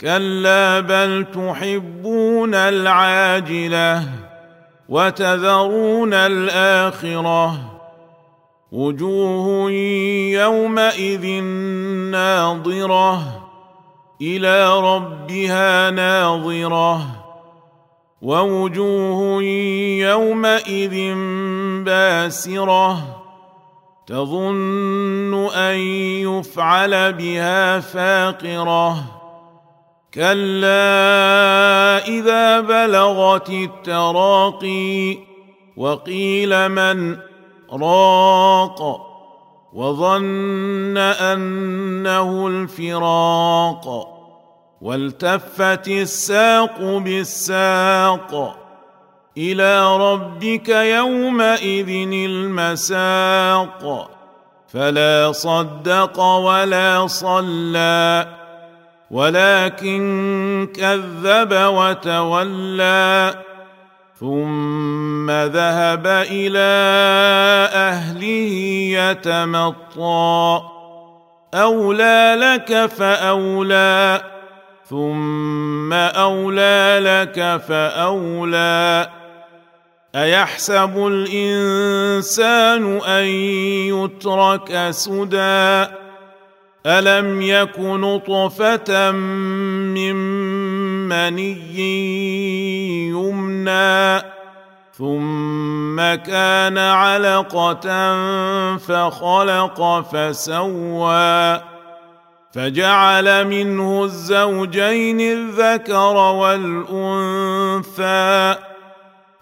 كلا بل تحبون العاجله وتذرون الاخره وجوه يومئذ ناظره إلى ربها ناظره ووجوه يومئذ باسره تظن ان يفعل بها فاقره كلا اذا بلغت التراقي وقيل من راق وظن انه الفراق والتفت الساق بالساق إلى ربك يومئذ المساق فلا صدق ولا صلى ولكن كذب وتولى ثم ذهب إلى أهله يتمطى. أولى لك فأولى ثم أولى لك فأولى. أيحسب الإنسان أن يترك سدى؟ الم يك نطفه من مني يمنى ثم كان علقه فخلق فسوى فجعل منه الزوجين الذكر والانثى